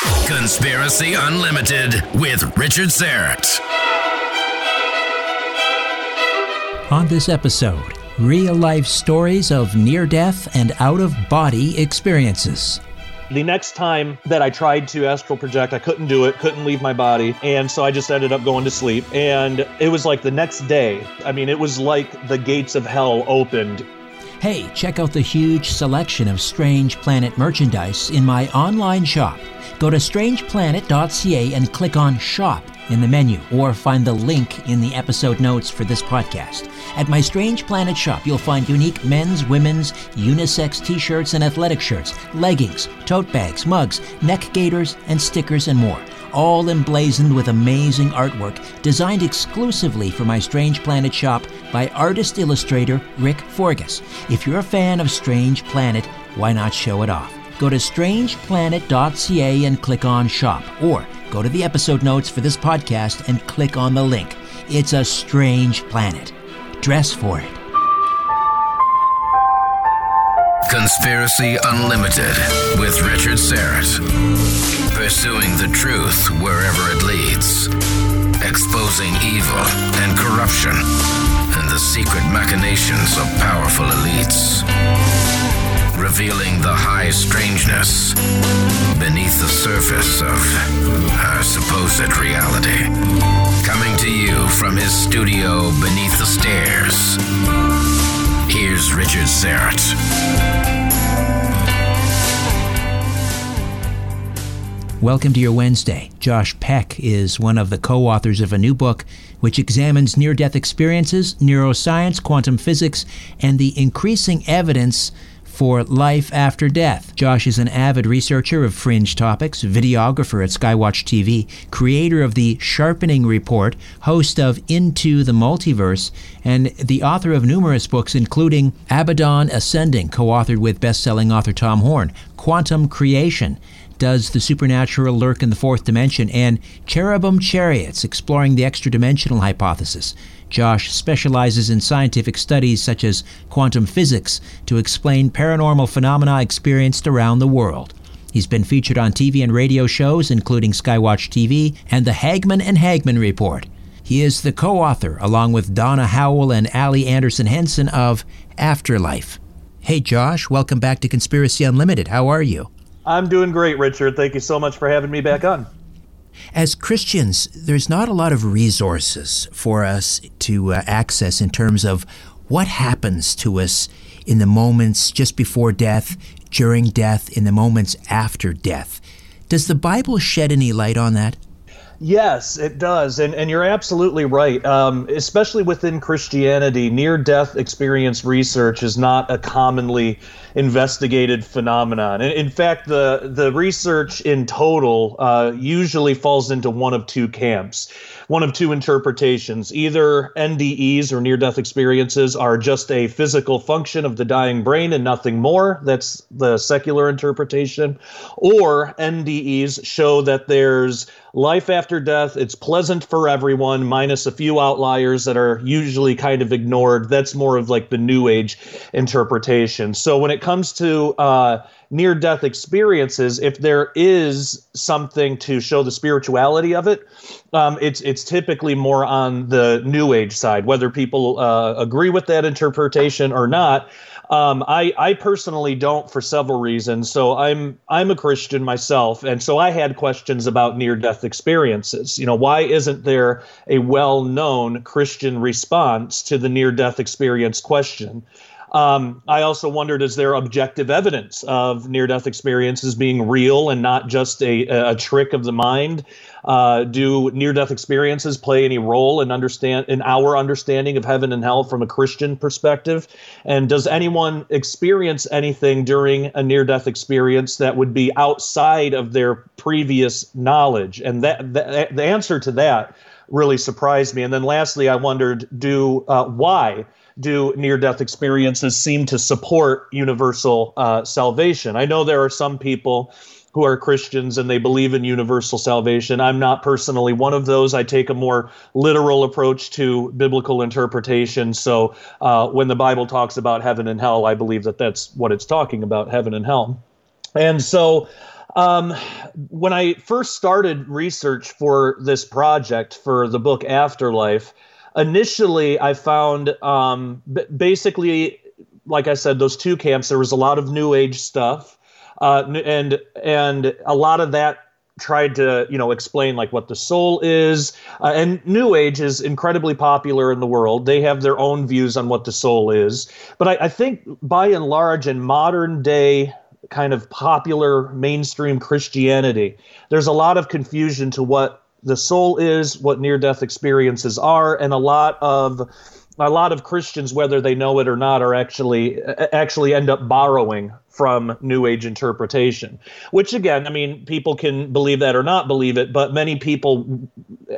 Conspiracy Unlimited with Richard Syrett. On this episode, real life stories of near death and out of body experiences. The next time that I tried to astral project, I couldn't do it, couldn't leave my body. And so I just ended up going to sleep. And it was like the next day. I mean, it was like the gates of hell opened. Hey, check out the huge selection of Strange Planet merchandise in my online shop. Go to strangeplanet.ca and click on Shop in the menu, or find the link in the episode notes for this podcast. At my Strange Planet shop, you'll find unique men's, women's, unisex t shirts and athletic shirts, leggings, tote bags, mugs, neck gaiters, and stickers, and more. All emblazoned with amazing artwork designed exclusively for my Strange Planet shop by artist illustrator Rick Forgus. If you're a fan of Strange Planet, why not show it off? Go to strangeplanet.ca and click on shop, or go to the episode notes for this podcast and click on the link. It's a strange planet. Dress for it. Conspiracy Unlimited with Richard Syrett. Pursuing the truth wherever it leads. Exposing evil and corruption and the secret machinations of powerful elites. Revealing the high strangeness beneath the surface of our supposed reality. Coming to you from his studio beneath the stairs. Here's Richard Syrett. Welcome to your Wednesday. Josh Peck is one of the co authors of a new book which examines near death experiences, neuroscience, quantum physics, and the increasing evidence for life after death. Josh is an avid researcher of fringe topics, videographer at Skywatch TV, creator of the Sharpening Report, host of Into the Multiverse, and the author of numerous books, including Abaddon Ascending, co authored with best selling author Tom Horn, Quantum Creation, does the supernatural lurk in the fourth dimension, and Cherubim Chariots, exploring the extra dimensional hypothesis. Josh specializes in scientific studies such as quantum physics to explain paranormal phenomena experienced around the world. He's been featured on TV and radio shows, including Skywatch TV and the Hagmann and Hagmann Report. He is the co author, along with Donna Howell and Allie Anderson Henson, of Afterlife. Hey, Josh, welcome back to Conspiracy Unlimited. How are you? I'm doing great, Richard. Thank you so much for having me back on. As Christians, there's not a lot of resources for us to uh, access in terms of what happens to us in the moments just before death, during death, in the moments after death. Does the Bible shed any light on that? Yes, it does, and and you're absolutely right. Um, especially within Christianity, near-death experience research is not a commonly investigated phenomenon. And in fact, the the research in total uh, usually falls into one of two camps, one of two interpretations. Either NDEs or near-death experiences are just a physical function of the dying brain and nothing more. That's the secular interpretation, or NDEs show that there's life after death. It's pleasant for everyone, minus a few outliers that are usually kind of ignored. That's more of like the New Age interpretation. So when it comes to uh, near death experiences, if there is something to show the spirituality of it, um, it's it's typically more on the New Age side. Whether people uh, agree with that interpretation or not, um, I, I personally don't for several reasons. So I'm I'm a Christian myself, and so I had questions about near death experiences. You know, why isn't there a well known Christian response to the near death experience question? Um, I also wondered is there objective evidence of near death experiences being real and not just a, a trick of the mind? Uh, do near death experiences play any role in understand in our understanding of heaven and hell from a Christian perspective? And does anyone experience anything during a near death experience that would be outside of their previous knowledge? And that, the answer to that really surprised me. And then lastly, I wondered, do uh, why? Do near death experiences seem to support universal uh, salvation? I know there are some people who are Christians and they believe in universal salvation. I'm not personally one of those. I take a more literal approach to biblical interpretation. So uh, when the Bible talks about heaven and hell, I believe that that's what it's talking about heaven and hell. And so um, when I first started research for this project for the book Afterlife, initially I found um, b- basically, like I said, those two camps. There was a lot of New Age stuff, uh, and and a lot of that tried to you know explain like what the soul is uh, and new age is incredibly popular in the world they have their own views on what the soul is but I, I think by and large in modern day kind of popular mainstream christianity there's a lot of confusion to what the soul is, what near death experiences are, and a lot of a lot of Christians, whether they know it or not, are actually actually end up borrowing from New Age interpretation. Which again, I mean, people can believe that or not believe it, but many people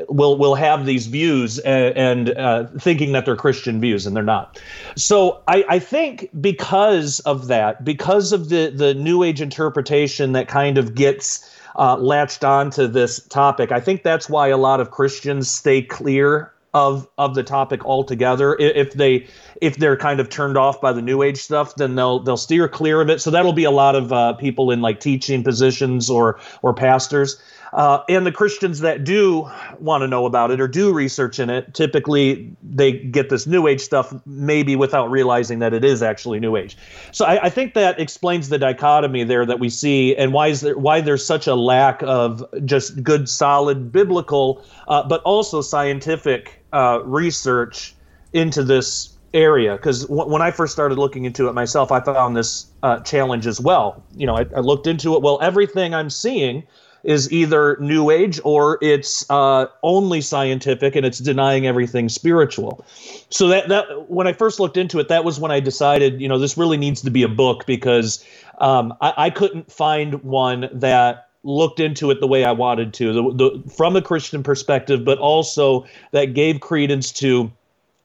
will will have these views and, and uh, thinking that they're Christian views, and they're not. So I, I think because of that, because of the the New Age interpretation that kind of gets uh, latched on to this topic. I think that's why a lot of Christians stay clear of of the topic altogether. If they if they're kind of turned off by the new age stuff, then they'll they'll steer clear of it. So that'll be a lot of uh, people in like teaching positions or or pastors. Uh, and the Christians that do want to know about it or do research in it, typically they get this New Age stuff maybe without realizing that it is actually New Age. So I, I think that explains the dichotomy there that we see and why is there why there's such a lack of just good, solid biblical, uh, but also scientific uh, research into this area because w- when I first started looking into it myself, I found this uh, challenge as well. You know, I, I, looked into it. Well, everything I'm seeing is either new age or it's uh, only scientific and it's denying everything spiritual. So that that when I first looked into it, that was when I decided, you know, this really needs to be a book because um, I, I couldn't find one that looked into it the way I wanted to, the, the, from a Christian perspective, but also that gave credence to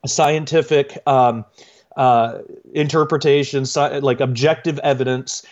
scientific. Um, uh, interpretations, like objective evidence,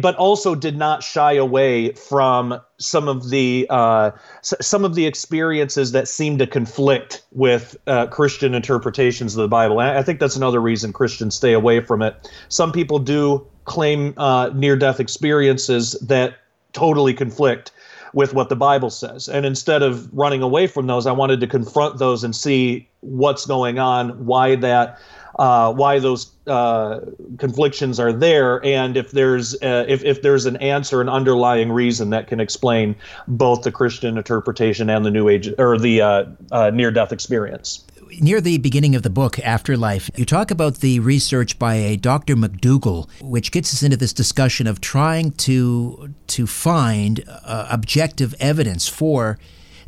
but also did not shy away from some of the uh, some of the experiences that seem to conflict with uh, Christian interpretations of the Bible. And I think that's another reason Christians stay away from it. Some people do claim uh, near-death experiences that totally conflict with what the Bible says. And instead of running away from those, I wanted to confront those and see what's going on, why that uh, why those uh, conflictions are there, and if there's uh, if if there's an answer, an underlying reason that can explain both the Christian interpretation and the New Age or the uh, uh, near death experience. Near the beginning of the book, Afterlife, you talk about the research by a Dr. MacDougall, which gets us into this discussion of trying to to find objective evidence for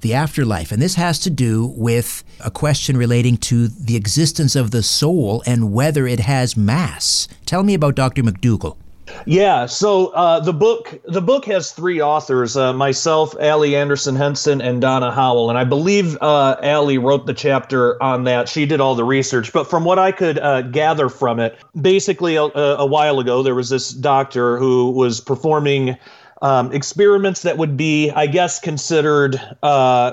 the afterlife. And this has to do with a question relating to the existence of the soul and whether it has mass. Tell me about Dr. MacDougall. Yeah, so uh, the book the book has three authors: uh, myself, Allie Anderson Henson, and Donna Howell. And I believe uh, Allie wrote the chapter on that. She did all the research, but from what I could uh, gather from it, basically a, a, while ago there was this doctor who was performing um, experiments that would be, I guess, considered uh,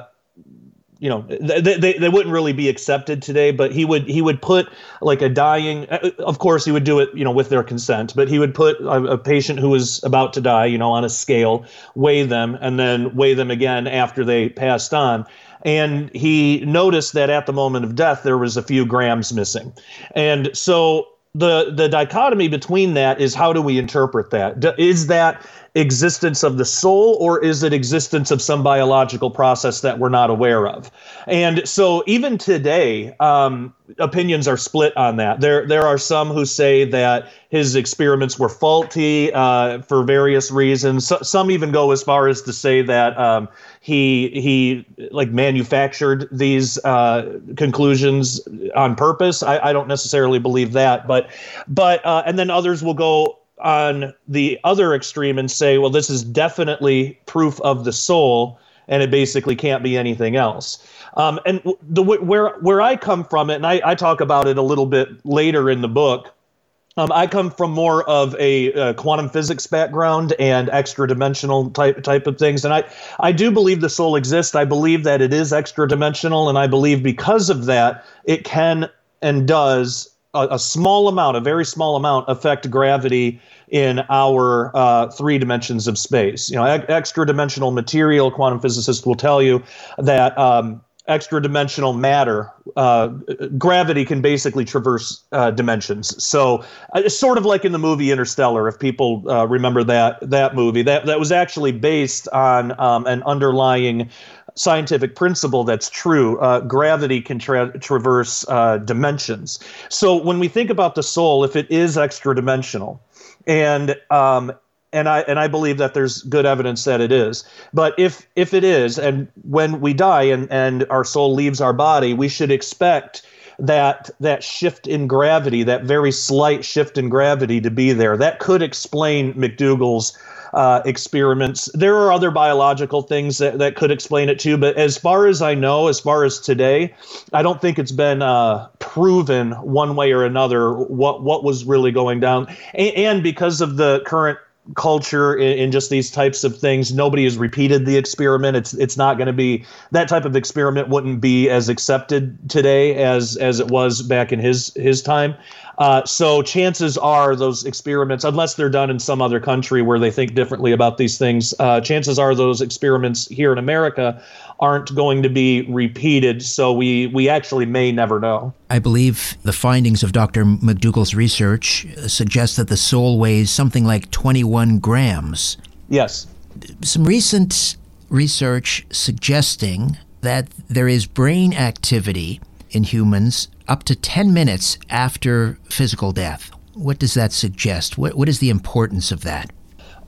you know they, they, they wouldn't really be accepted today but he would he would put like a dying uh, of course he would do it you know with their consent but he would put a, a, patient who was about to die you know on a scale weigh them and then weigh them again after they passed on. And he noticed that at the moment of death there was a few grams missing. And so the the dichotomy between that is how do we interpret that? Is that existence of the soul or is it existence of some biological process that we're not aware of? And so even today um, opinions are split on that. There there are some who say that his experiments were faulty uh, for various reasons. So, some even go as far as to say that um, he he like manufactured these uh, conclusions on purpose. I, I don't necessarily believe that but but uh, and then others will go on the other extreme and say, well, this is definitely proof of the soul, and it basically can't be anything else. Um, and the where where I come from it, and I, I talk about it a little bit later in the book. Um, I come from more of a, a, quantum physics background and extra dimensional type type of things, and I I do believe the soul exists. I believe that it is extra dimensional, and I believe because of that, it can and does a, a, small amount, a very small amount, affect gravity in our uh, three dimensions of space. You know, e- extra dimensional material, quantum physicists will tell you that um, extra dimensional matter, uh, gravity can basically traverse uh, dimensions. So uh, sort of like in the movie Interstellar, if people uh, remember that that movie. That that was actually based on um, an underlying scientific principle that's true. Uh, gravity can tra- traverse uh, dimensions. So when we think about the soul, if it is extra dimensional, and um, and I and I believe that there's good evidence that it is. But if if it is, and when we die and and our soul leaves our body, we should expect that that shift in gravity, that very slight shift in gravity, to be there. That could explain MacDougall's uh, experiments. There are other biological things that, that could explain it too, but as far as I know, as far as today, I don't think it's been uh, proven one way or another what what was really going down. and, and because of the current culture in, just these types of things. Nobody has repeated the experiment. It's it's not going to be that type of experiment wouldn't be as accepted today as as it was back in his his time. Uh, so chances are those experiments, unless they're done in some other country where they think differently about these things, uh, chances are those experiments here in America aren't going to be repeated. So we we actually may never know. I believe the findings of Dr. MacDougall's research suggest that the soul weighs something like 21 grams. Yes. Some recent research suggesting that there is brain activity in humans up to 10 minutes after physical death. What does that suggest? What, what is the importance of that?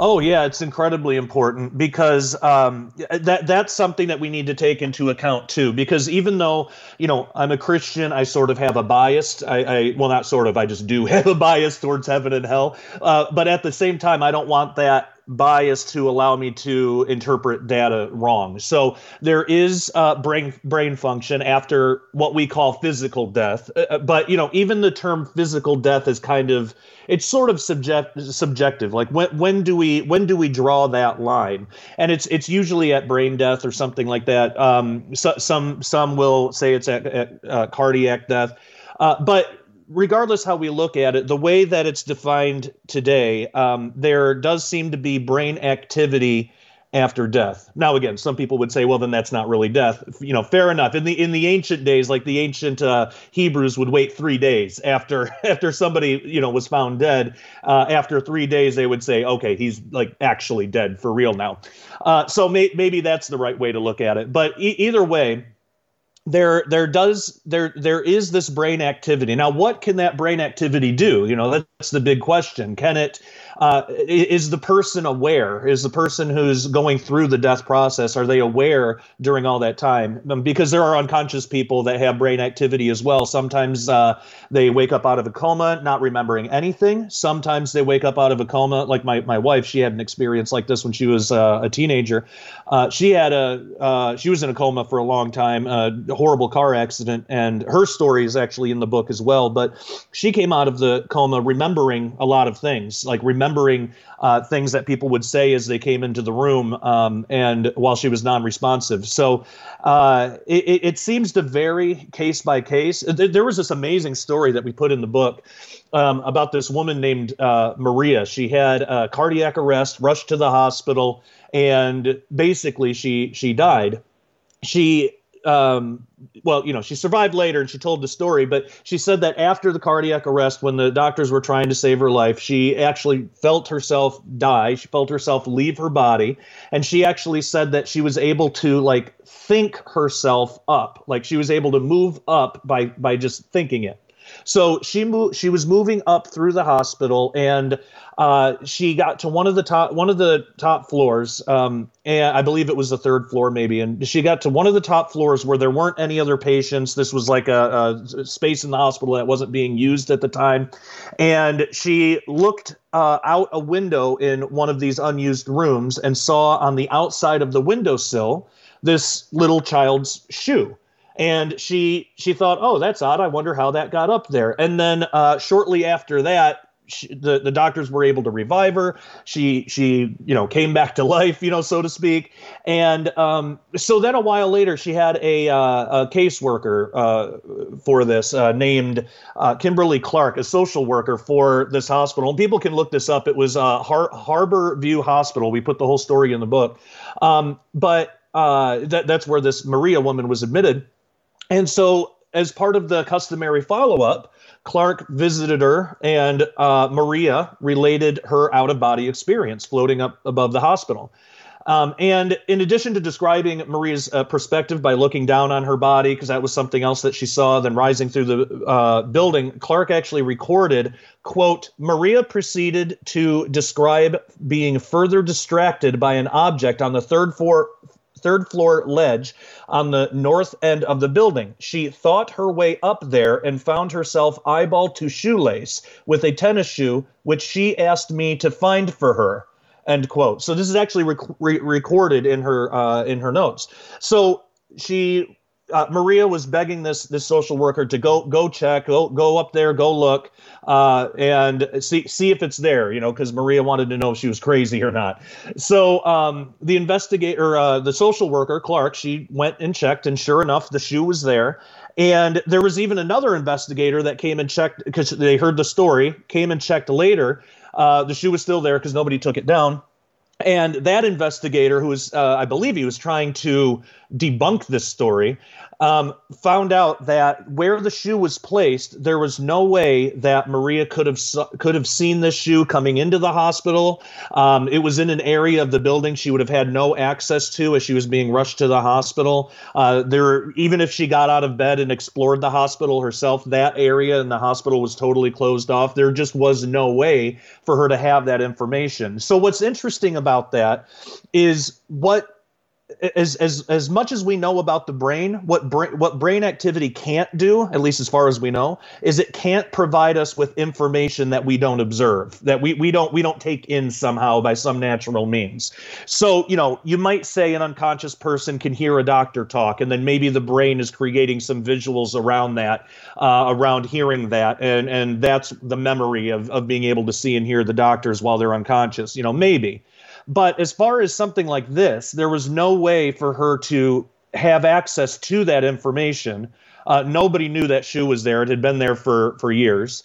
Oh yeah, it's incredibly important because um, that that's something that we need to take into account too. Because even though you know I'm a Christian, I sort of have a bias. I, I well, not sort of. I just do have a bias towards heaven and hell. Uh, but at the same time, I don't want that bias to allow me to interpret data wrong. So there is uh, brain brain function after what we call physical death. Uh, uh, but you know, even the term physical death is kind of it's sort of subject subjective. Like when when do we when do we draw that line? And it's it's usually at brain death or something like that. Um, so, some some will say it's at, at uh, cardiac death. Uh, but regardless how we look at it, the way that it's defined today, um, there does seem to be brain activity after death. Now, again, some people would say, well, then that's not really death. You know, fair enough. In the in the ancient days, like the ancient uh, Hebrews would wait three days after after somebody you know was found dead. Uh, after three days, they would say, okay, he's like actually dead for real now. Uh, so may, maybe that's the right way to look at it. But e- either way, there there does there there is this brain activity. Now what can that brain activity do? You know that's the big question. Can it uh, is the person aware? Is the person who's going through the death process are they aware during all that time? Um, because there are unconscious people that have brain activity as well. Sometimes uh, they wake up out of a coma not remembering anything. Sometimes they wake up out of a coma, like my my wife. She had an experience like this when she was uh, a teenager. Uh, she had a uh, she was in a coma for a long time, a horrible car accident, and her story is actually in the book as well. But she came out of the coma remembering a lot of things, like remembering remembering uh, things that people would say as they came into the room um, and while she was non-responsive. So uh, it, it, seems to vary case by case. There was this amazing story that we put in the book um, about this woman named uh, maria. She had a cardiac arrest rushed to the hospital and basically she she died. She um, well, you know, she survived later and she told the story, but she said that after the cardiac arrest, when the doctors were trying to save her life, she actually felt herself die. She felt herself leave her body. And she actually said that she was able to like think herself up, like she was able to move up by by just thinking it. So she moved. She was moving up through the hospital, and uh, she got to one of the top one of the top floors, um, and I believe it was the third floor, maybe. And she got to one of the top floors where there weren't any other patients. This was like a, a space in the hospital that wasn't being used at the time, and she looked uh, out a window in one of these unused rooms and saw on the outside of the windowsill this little child's shoe and she she thought, "Oh, that's odd. I wonder how that got up there." And then uh, shortly after that, she, the the doctors were able to revive her. She she you know came back to life, you know, so to speak. And um, so then a while later, she had a, uh, a caseworker uh, for this uh, named uh, Kimberly Clark, a social worker for this hospital. And people can look this up. It was uh, Har- Harborview Hospital. We put the whole story in the book, um, but uh, that that's where this Maria woman was admitted and so, as part of the customary follow up, Clark visited her, and uh, Maria related her out of body experience floating up above the hospital. Um, and in addition to describing Maria's uh, perspective by looking down on her body, because that was something else that she saw, then rising through the uh, building, Clark actually recorded, quote, Maria proceeded to describe being further distracted by an object on the third floor, third floor ledge on the north end of the building. She thought her way up there and found herself eyeball to shoelace with a tennis shoe, which she asked me to find for her. End quote. So this is actually rec- re- recorded in her uh, in her notes. So she uh, Maria was begging this this social worker to go go check, go go up there, go look, uh, and see see if it's there. You know, because Maria wanted to know if she was crazy or not. So um, the investigator, uh, the social worker Clark, she went and checked, and sure enough, the shoe was there. And there was even another investigator that came and checked because they heard the story, came and checked later. Uh, the shoe was still there because nobody took it down and that investigator, who was, uh, I believe, he was trying to debunk this story, um, found out that where the shoe was placed, there was no way that Maria could have could have seen this shoe coming into the hospital. Um, it was in an area of the building she would have had no access to as she was being rushed to the hospital. Uh, there, even if she got out of bed and explored the hospital herself, that area in the hospital was totally closed off. There just was no way for her to have that information. So what's interesting about that is what as as as much as we know about the brain, what brain what brain activity can't do, at least as far as we know, is it can't provide us with information that we don't observe, that we we don't we don't take in somehow by some natural means. So you know, you might say an unconscious person can hear a doctor talk, and then maybe the brain is creating some visuals around that, uh, around hearing that, and and that's the memory of of being able to see and hear the doctors while they're unconscious. You know, maybe. But as far as something like this, there was no way for her to have access to that information. Uh, nobody knew that shoe was there. It had been there for for years.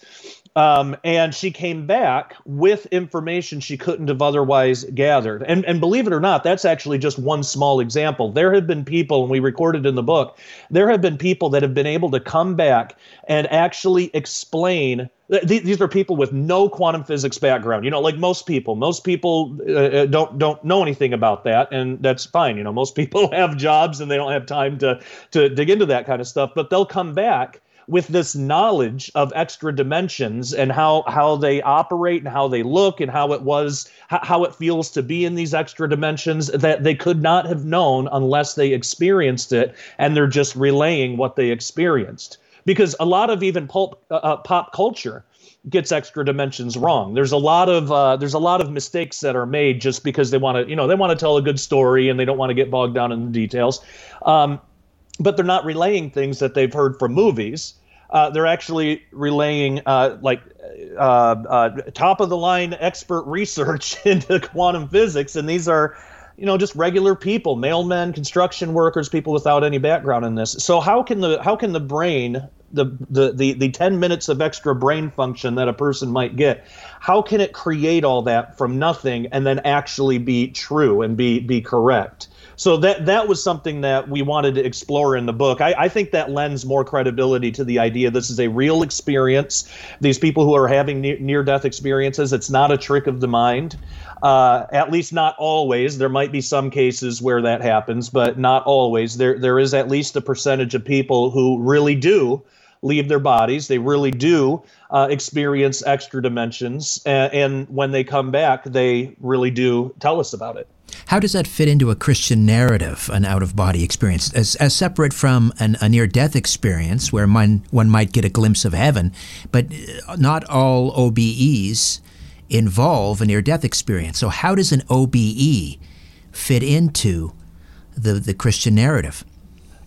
Um, and she came back with information she couldn't have otherwise gathered. And, and believe it or not, that's actually just one small example. There have been people, and we recorded in the book, there have been people that have been able to come back and actually explain. Th- these are people with no quantum physics background. You know, like most people, most people uh, uh don't don't know anything about that, and that's fine. You know, most people have jobs and they don't have time to to dig into that kind of stuff. But they'll come back with this knowledge of extra dimensions and how how they operate and how they look and how it was how it feels to be in these extra dimensions that they could not have known unless they experienced it and they're just relaying what they experienced because a lot of even pulp, uh, uh pop culture gets extra dimensions wrong. There's a lot of uh, there's a lot of mistakes that are made just because they want to you know they want to tell a good story and they don't want to get bogged down in the details. Um, but they're not relaying things that they've heard from movies. Uh, they're actually relaying uh, like uh, uh top of the line expert research into quantum physics, and these are you know just regular people mailmen construction workers people without any background in this. So how can the how can the brain the, the the the 10 minutes of extra brain function that a person might get how can it create all that from nothing and then actually be true and be be correct so that that was something that we wanted to explore in the book. I, I think that lends more credibility to the idea this is a real experience. These people who are having near death experiences, it's not a trick of the mind. Uh, at least not always. There might be some cases where that happens, but not always. There there is at least a percentage of people who really do leave their bodies. They really do uh, experience extra dimensions, and, and when they come back, they really do tell us about it. How does that fit into a Christian narrative, an out of body experience, as, as separate from an, a near death experience where one, one might get a glimpse of heaven? But uh, not all OBEs involve a near death experience. So, how does an OBE fit into the, the Christian narrative?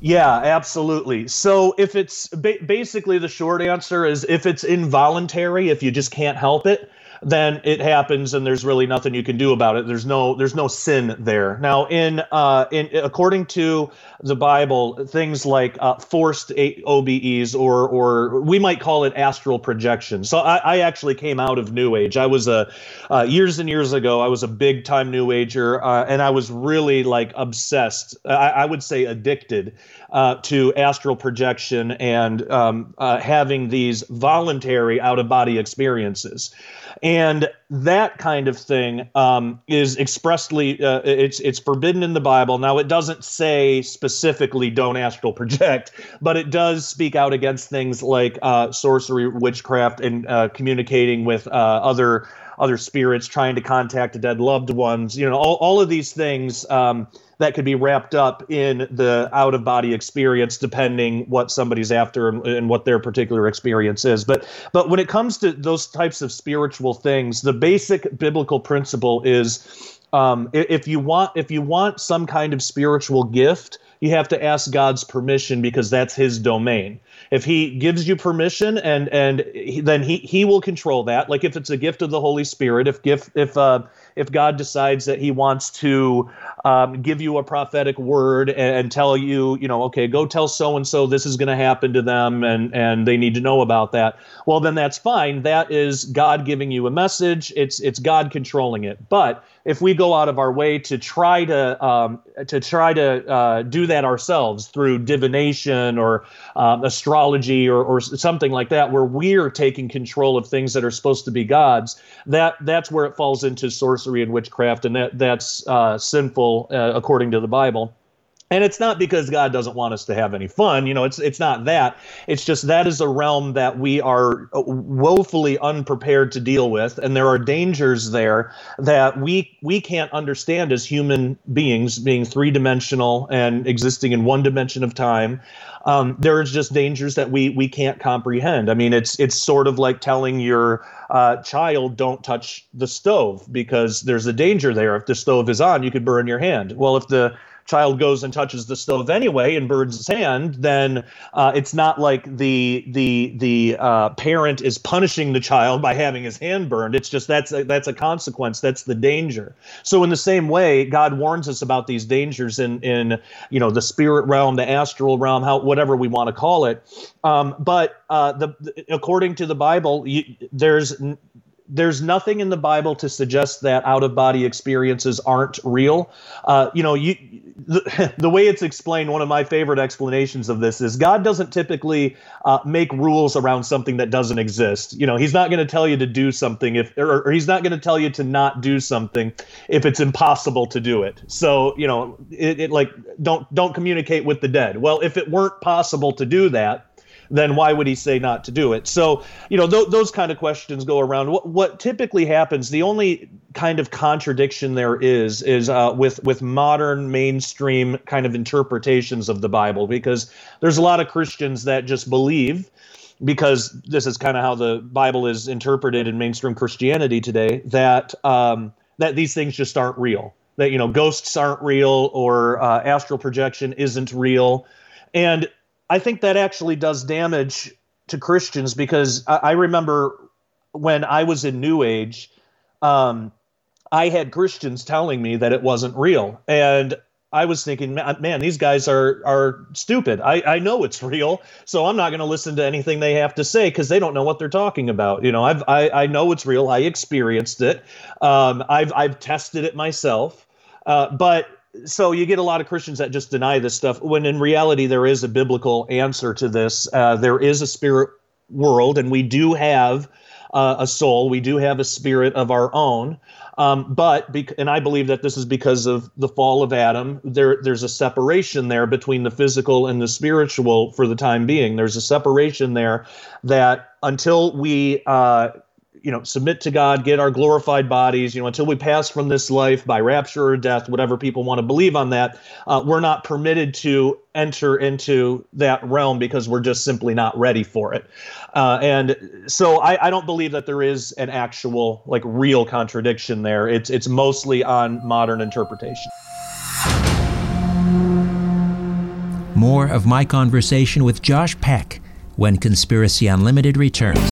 Yeah, absolutely. So if it's ba- basically the short answer is if it's involuntary, if you just can't help it, then it happens and there's really nothing you can do about it. There's no there's no sin there. Now in uh in according to the bible things like uh, forced obes or or we might call it astral projection so i, I actually came out of new age. I was a uh, years and years ago i was a big time new ager uh, and i was really like obsessed i, I would say addicted uh, to astral projection and um, uh, having these voluntary out of body experiences and that kind of thing um, is expressly uh, it's it's forbidden in the Bible. Now it doesn't say specifically don't astral project, but it does speak out against things like uh, sorcery, witchcraft, and uh, communicating with uh, other other spirits, trying to contact dead loved ones. You know, all, all of these things. Um, that could be wrapped up in the out of body experience depending what somebody's after and, and, what their particular experience is. But but when it comes to those types of spiritual things the basic biblical principle is um, if you want if you want some kind of spiritual gift you have to ask god's permission because that's his domain. If he gives you permission and and he, then he he will control that. Like if it's a gift of the holy spirit if gift if uh if god decides that he wants to um, give you a prophetic word and, and, tell you you know okay go tell so and so this is going to happen to them and and they need to know about that. Well then that's fine. That is god giving you a message. It's it's god controlling it. But if we go out of our way to try to um, to try to uh, do that ourselves through divination or um, astrology or, or something like that, where we're taking control of things that are supposed to be God's, that that's where it falls into sorcery and witchcraft, and that that's uh, sinful uh, according to the Bible. And it's not because God doesn't want us to have any fun. You know, it's it's not that. It's just that is a realm that we are woefully unprepared to deal with, and there are dangers there that we we can't understand as human beings, being three dimensional and existing in one dimension of time. Um, there's just dangers that we we can't comprehend. I mean, it's it's sort of like telling your uh, child don't touch the stove because there's a danger there. If the stove is on, you could burn your hand. Well, if the child goes and touches the stove anyway and burns his hand, then uh, it's not like the the the uh, parent is punishing the child by having his hand burned. It's just that's a, that's a consequence. That's the danger. So in the same way, God warns us about these dangers in in you know the spirit realm, the astral realm, how whatever we want to call it. Um, but uh, the, the, according to the Bible, you, there's there's nothing in the Bible to suggest that out of body experiences aren't real. Uh, you know, you the, the, way it's explained, one of my favorite explanations of this is God doesn't typically uh, make rules around something that doesn't exist. You know, He's not going to tell you to do something if, or, or He's not going to tell you to not do something if it's impossible to do it. So, you know, it, it like don't don't communicate with the dead. Well, if it weren't possible to do that then why would he say not to do it? So, you know, th- those kind of questions go around. What, what typically happens, the only kind of contradiction there is, is uh, with, with modern mainstream kind of interpretations of the Bible, because there's a lot of Christians that just believe because this is kind of how the Bible is interpreted in mainstream Christianity today, that um, that these things just aren't real. That you know, ghosts aren't real, or uh, astral projection isn't real, and I think that actually does damage to Christians because I, I remember when I was in New Age, um, I had Christians telling me that it wasn't real, and I was thinking, man, these guys are are stupid. I, I know it's real, so I'm not going to listen to anything they have to say because they don't know what they're talking about. You know, I've I, I know it's real. I experienced it. Um, I've I've tested it myself. Uh, but so you get a lot of Christians that just deny this stuff when in reality there is a biblical answer to this. Uh, there is a spirit world, and we do have uh, a soul. We do have a spirit of our own. Um, but and I believe that this is because of the fall of Adam. There, there's a separation there between the physical and the spiritual for the time being. There's a separation there that until we uh, you know submit to god get our glorified bodies you know until we pass from this life by rapture or death whatever people want to believe on that uh, we're not permitted to enter into that realm because we're just simply not ready for it. Uh, and so I, I don't believe that there is an actual like real contradiction there. It's it's mostly on modern interpretation. More of my conversation with josh peck when conspiracy unlimited returns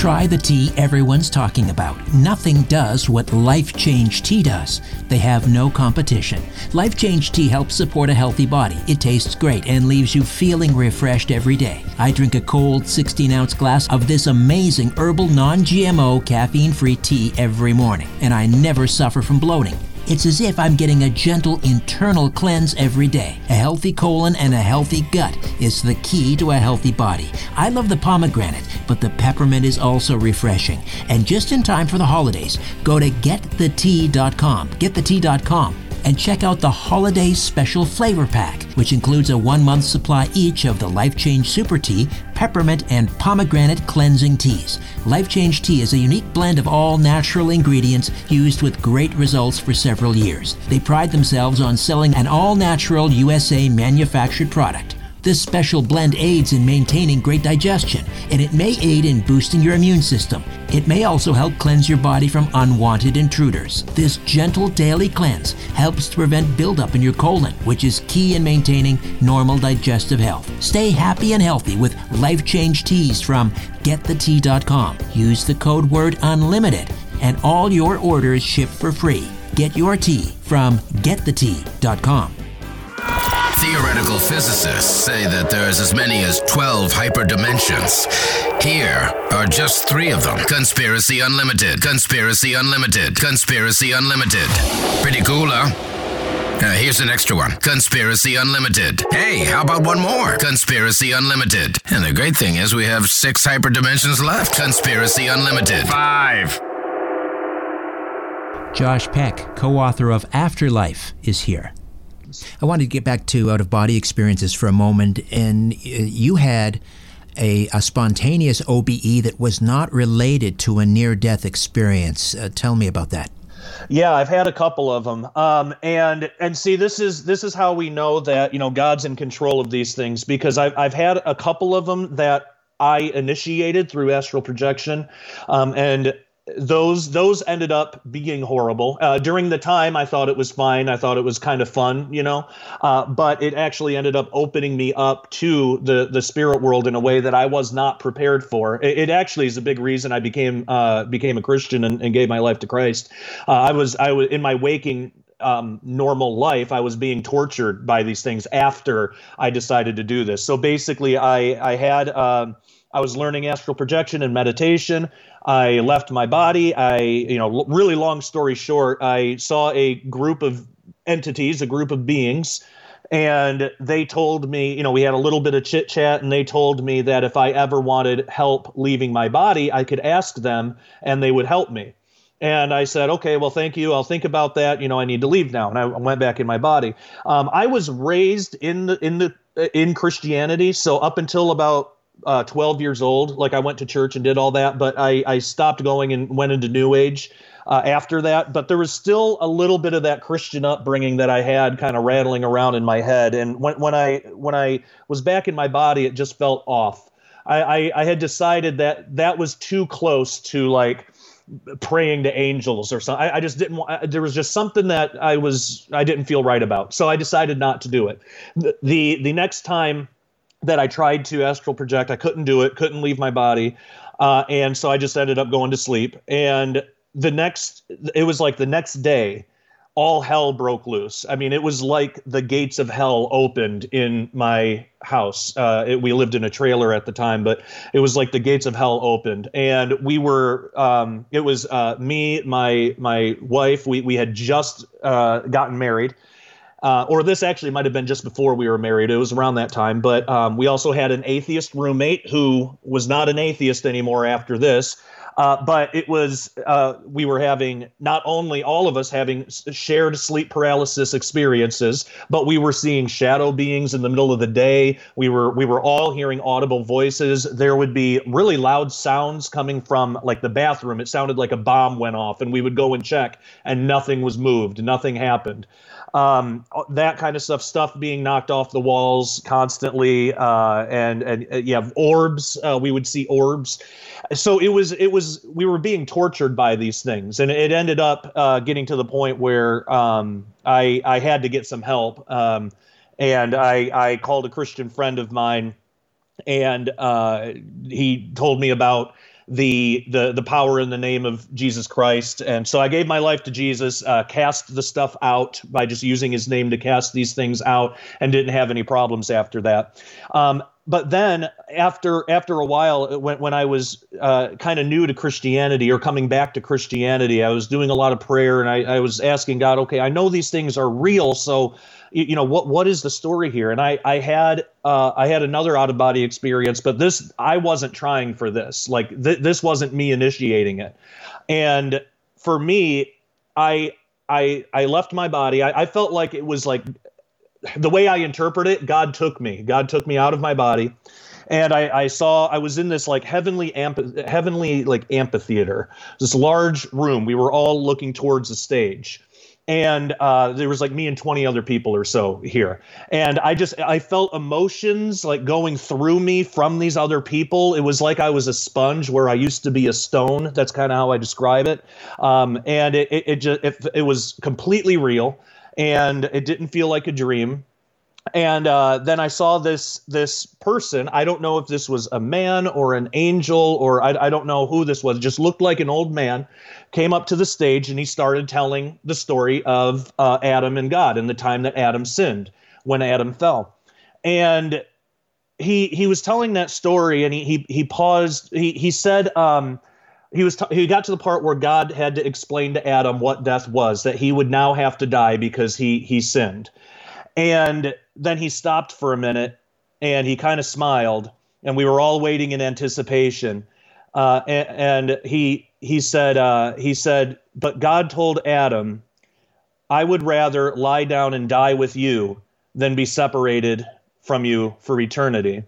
Try the tea everyone's talking about. Nothing does what Life Change Tea does. They have no competition. Life Change Tea helps support a healthy body. It tastes great and leaves you feeling refreshed every day. I drink a cold 16 ounce glass of this amazing herbal non GMO caffeine free tea every morning, and I never suffer from bloating. It's as if I'm getting a gentle internal cleanse every day. A healthy colon and a healthy gut is the key to a healthy body. I love the pomegranate, but the peppermint is also refreshing. And just in time for the holidays, go to getthetea.com. Getthetea.com and check out the Holiday Special Flavor Pack, which includes a one month supply each of the Life Change Super Tea, Peppermint, and Pomegranate Cleansing Teas. Life Change Tea is a unique blend of all natural ingredients used with great results for several years. They pride themselves on selling an all natural USA manufactured product. This special blend aids in maintaining great digestion, and it may aid in boosting your immune system. It may also help cleanse your body from unwanted intruders. This gentle daily cleanse helps to prevent buildup in your colon, which is key in maintaining normal digestive health. Stay happy and healthy with Life Change Teas from getthetea.com. Use the code word UNLIMITED, and all your orders ship for free. Get your tea from getthetea.com. Theoretical physicists say that there's as many as 12 hyperdimensions. Here are just three of them Conspiracy Unlimited, Conspiracy Unlimited, Conspiracy Unlimited. Pretty cool, huh? Uh, here's an extra one Conspiracy Unlimited. Hey, how about one more? Conspiracy Unlimited. And the great thing is, we have six hyperdimensions left. Conspiracy Unlimited. Five. Josh Peck, co author of Afterlife, is here. I wanted to get back to out of body experiences for a moment. And uh, you had a, a spontaneous OBE that was not related to a near death experience. Uh, tell me about that. Yeah, I've had a couple of them. Um, and and see, this is this is how we know that you know God's in control of these things because I've I've had a couple of them that I initiated through astral projection, um, and those those ended up being horrible. Uh, during the time, I thought it was fine. I thought it was kind of fun, you know. Uh, but it actually ended up opening me up to the the spirit world in a way that I was not prepared for. It, it actually is a big reason I became uh, became a Christian and, and, gave my life to Christ. Uh, I was I was in my waking um, normal life. I was being tortured by these things after I decided to do this. So basically, I I had um, I was learning astral projection and meditation. I left my body. I you know really long story short, I saw a group of entities, a group of beings. And they told me, you know, we had a little bit of chit chat, and they told me that if I ever wanted help leaving my body, I could ask them and they would help me. And I said, okay, well, thank you. I'll think about that. You know, I need to leave now. And I went back in my body. Um, I was raised in the in the in Christianity, so up until about uh, 12 years old, like I went to church and did all that, but I I stopped going and went into New Age. Uh, after that, but there was still a little bit of that Christian upbringing that I had kind of rattling around in my head. And when, when I when I was back in my body, it just felt off. I, I, I had decided that that was too close to like praying to angels or something. I, I just didn't want. There was just something that I was I didn't feel right about, so I decided not to do it. The the, the next time that I tried to astral project, I couldn't do it. Couldn't leave my body, uh, and so I just ended up going to sleep. And the next, it was like the next day all hell broke loose. I mean, it was like the gates of hell opened in my house. Uh, it, we lived in a trailer at the time, but it was like the gates of hell opened, and we were. Um, it was uh, me, my my wife. We we had just uh, gotten married. Uh, or this actually might have been just before we were married. It was around that time. But um, we also had an atheist roommate who was not an atheist anymore after this. Uh, but it was uh, we were having not only all of us having shared sleep paralysis experiences, but we were seeing shadow beings in the middle of the day. We were we were all hearing audible voices. There would be really loud sounds coming from like the bathroom. It sounded like a bomb went off, and we would go and check, and nothing was moved. Nothing happened um, that kind of stuff, stuff being knocked off the walls constantly, uh, and and uh, yeah, orbs. Uh, we would see orbs. So it was it was we were being tortured by these things, and it ended up uh, getting to the point where um, I I had to get some help, um, and I I called a Christian friend of mine, and uh, he told me about the the the power in the name of Jesus Christ. And so I gave my life to Jesus, uh, cast the stuff out by just using His name to cast these things out, and didn't have any problems after that. Um, but then after after a while, when when I was uh, kind of new to Christianity or coming back to Christianity, I was doing a lot of prayer and I, I was asking God, okay, I know these things are real, so you know what what is the story here? And i i had uh, i had another out of body experience but this i wasn't trying for this. Like th- this wasn't me initiating it. And for me i i i left my body. I, I felt like it was like the way i interpret it god took me. God took me out of my body. And I, I, saw I was in this like heavenly amp- heavenly like amphitheater, this large room. We were all looking towards the stage, and uh, there was like me and 20 other people or so here. And i just i felt emotions like going through me from these other people. It was like i was a sponge where i used to be a stone. That's kind of how i describe it. Um, and it, it, it just it, it was completely real and it didn't feel like a dream and uh, then I saw this this person. I don't know if this was a man or an angel or I, I don't know who this was. Just looked like an old man. Came up to the stage and he started telling the story of uh, Adam and God and the time that Adam sinned when Adam fell, and he he was telling that story and he he, he paused. He he said. Um, he was t- he got to the part where God had to explain to Adam what death was that he would now have to die because he he sinned and then he stopped for a minute and he kind of smiled, and we were all waiting in anticipation. Uh, and, and, he he said uh, he said, but God told Adam, I would rather lie down and die with you than be separated from you for eternity.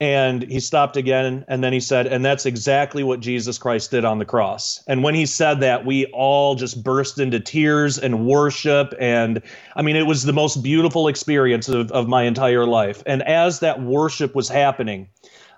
And he stopped again, and then he said, And that's exactly what Jesus Christ did on the cross. And when he said that, we all just burst into tears and worship. And I mean, it was the most beautiful experience of, of my entire life. And as that worship was happening,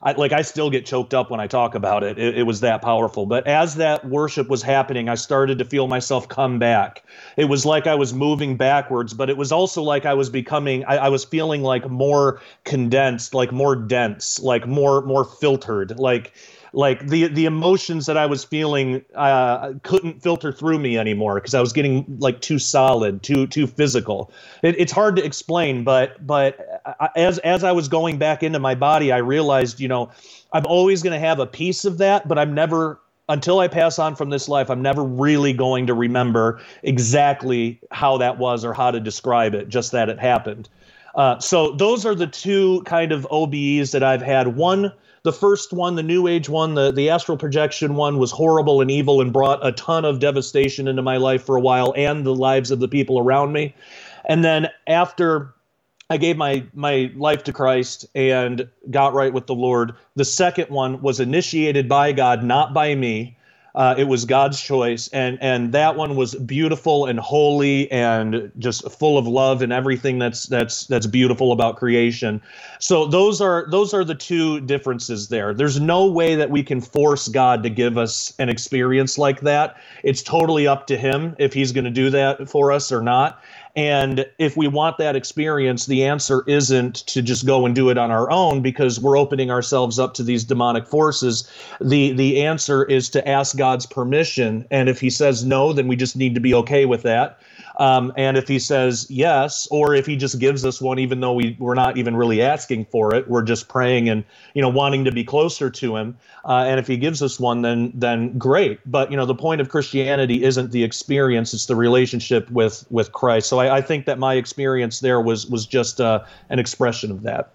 I, like I still get choked up when I talk about it. it. It was that powerful. But as that worship was happening, I started to feel myself come back. It was like I was moving backwards, but it was also like I was becoming. I, I was feeling like more condensed, like more dense, like more more filtered, like like the the emotions that I was feeling uh, couldn't filter through me anymore because I was getting like too solid, too too physical. It, it's hard to explain, but but as as I was going back into my body, I realized, you know, I'm always going to have a piece of that, but I'm never until I pass on from this life, I'm never really going to remember exactly how that was or how to describe it, just that it happened. Uh, so those are the two kind of OBEs that I've had. One the first one, the New Age one, the, the astral projection one, was horrible and evil and brought a ton of devastation into my life for a while and the lives of the people around me. And then after I gave my my life to Christ and got right with the Lord, the second one was initiated by God, not by me. Uh, it was God's choice, and and that one was beautiful and holy and just full of love and everything that's that's that's beautiful about creation. So those are those are the two differences there. There's no way that we can force God to give us an experience like that. It's totally up to Him if He's going to do that for us or not. And if we want that experience, the answer isn't to just go and do it on our own because we're opening ourselves up to these demonic forces. The the answer is to ask God's permission. And if he says no, then we just need to be okay with that. Um, and if he says yes, or if he just gives us one, even though we, we're not even really asking for it, we're just praying and you know wanting to be closer to him. Uh, and if he gives us one, then then great. But you know the point of Christianity isn't the experience; it's the relationship with with Christ. So I, I think that my experience there was was just uh, an expression of that.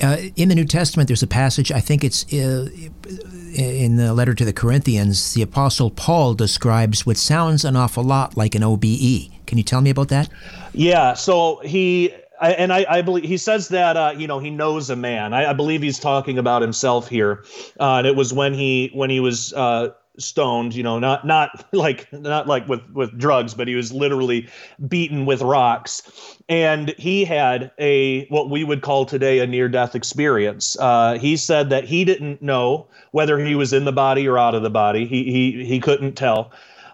Uh, in the New Testament, there's a passage, I think it's uh, in the letter to the Corinthians, the Apostle Paul describes what sounds an awful lot like an OBE. Can you tell me about that? Yeah. So he. I, and I, I, believe he says that uh, you know he knows a man. I, I, believe he's talking about himself here, uh, and it was when he when he was uh, stoned you know not not like not like with with drugs but he was literally beaten with rocks. And he had a what we would call today a near death experience. Uh, he said that he didn't know whether he was in the body or out of the body. He he, he couldn't tell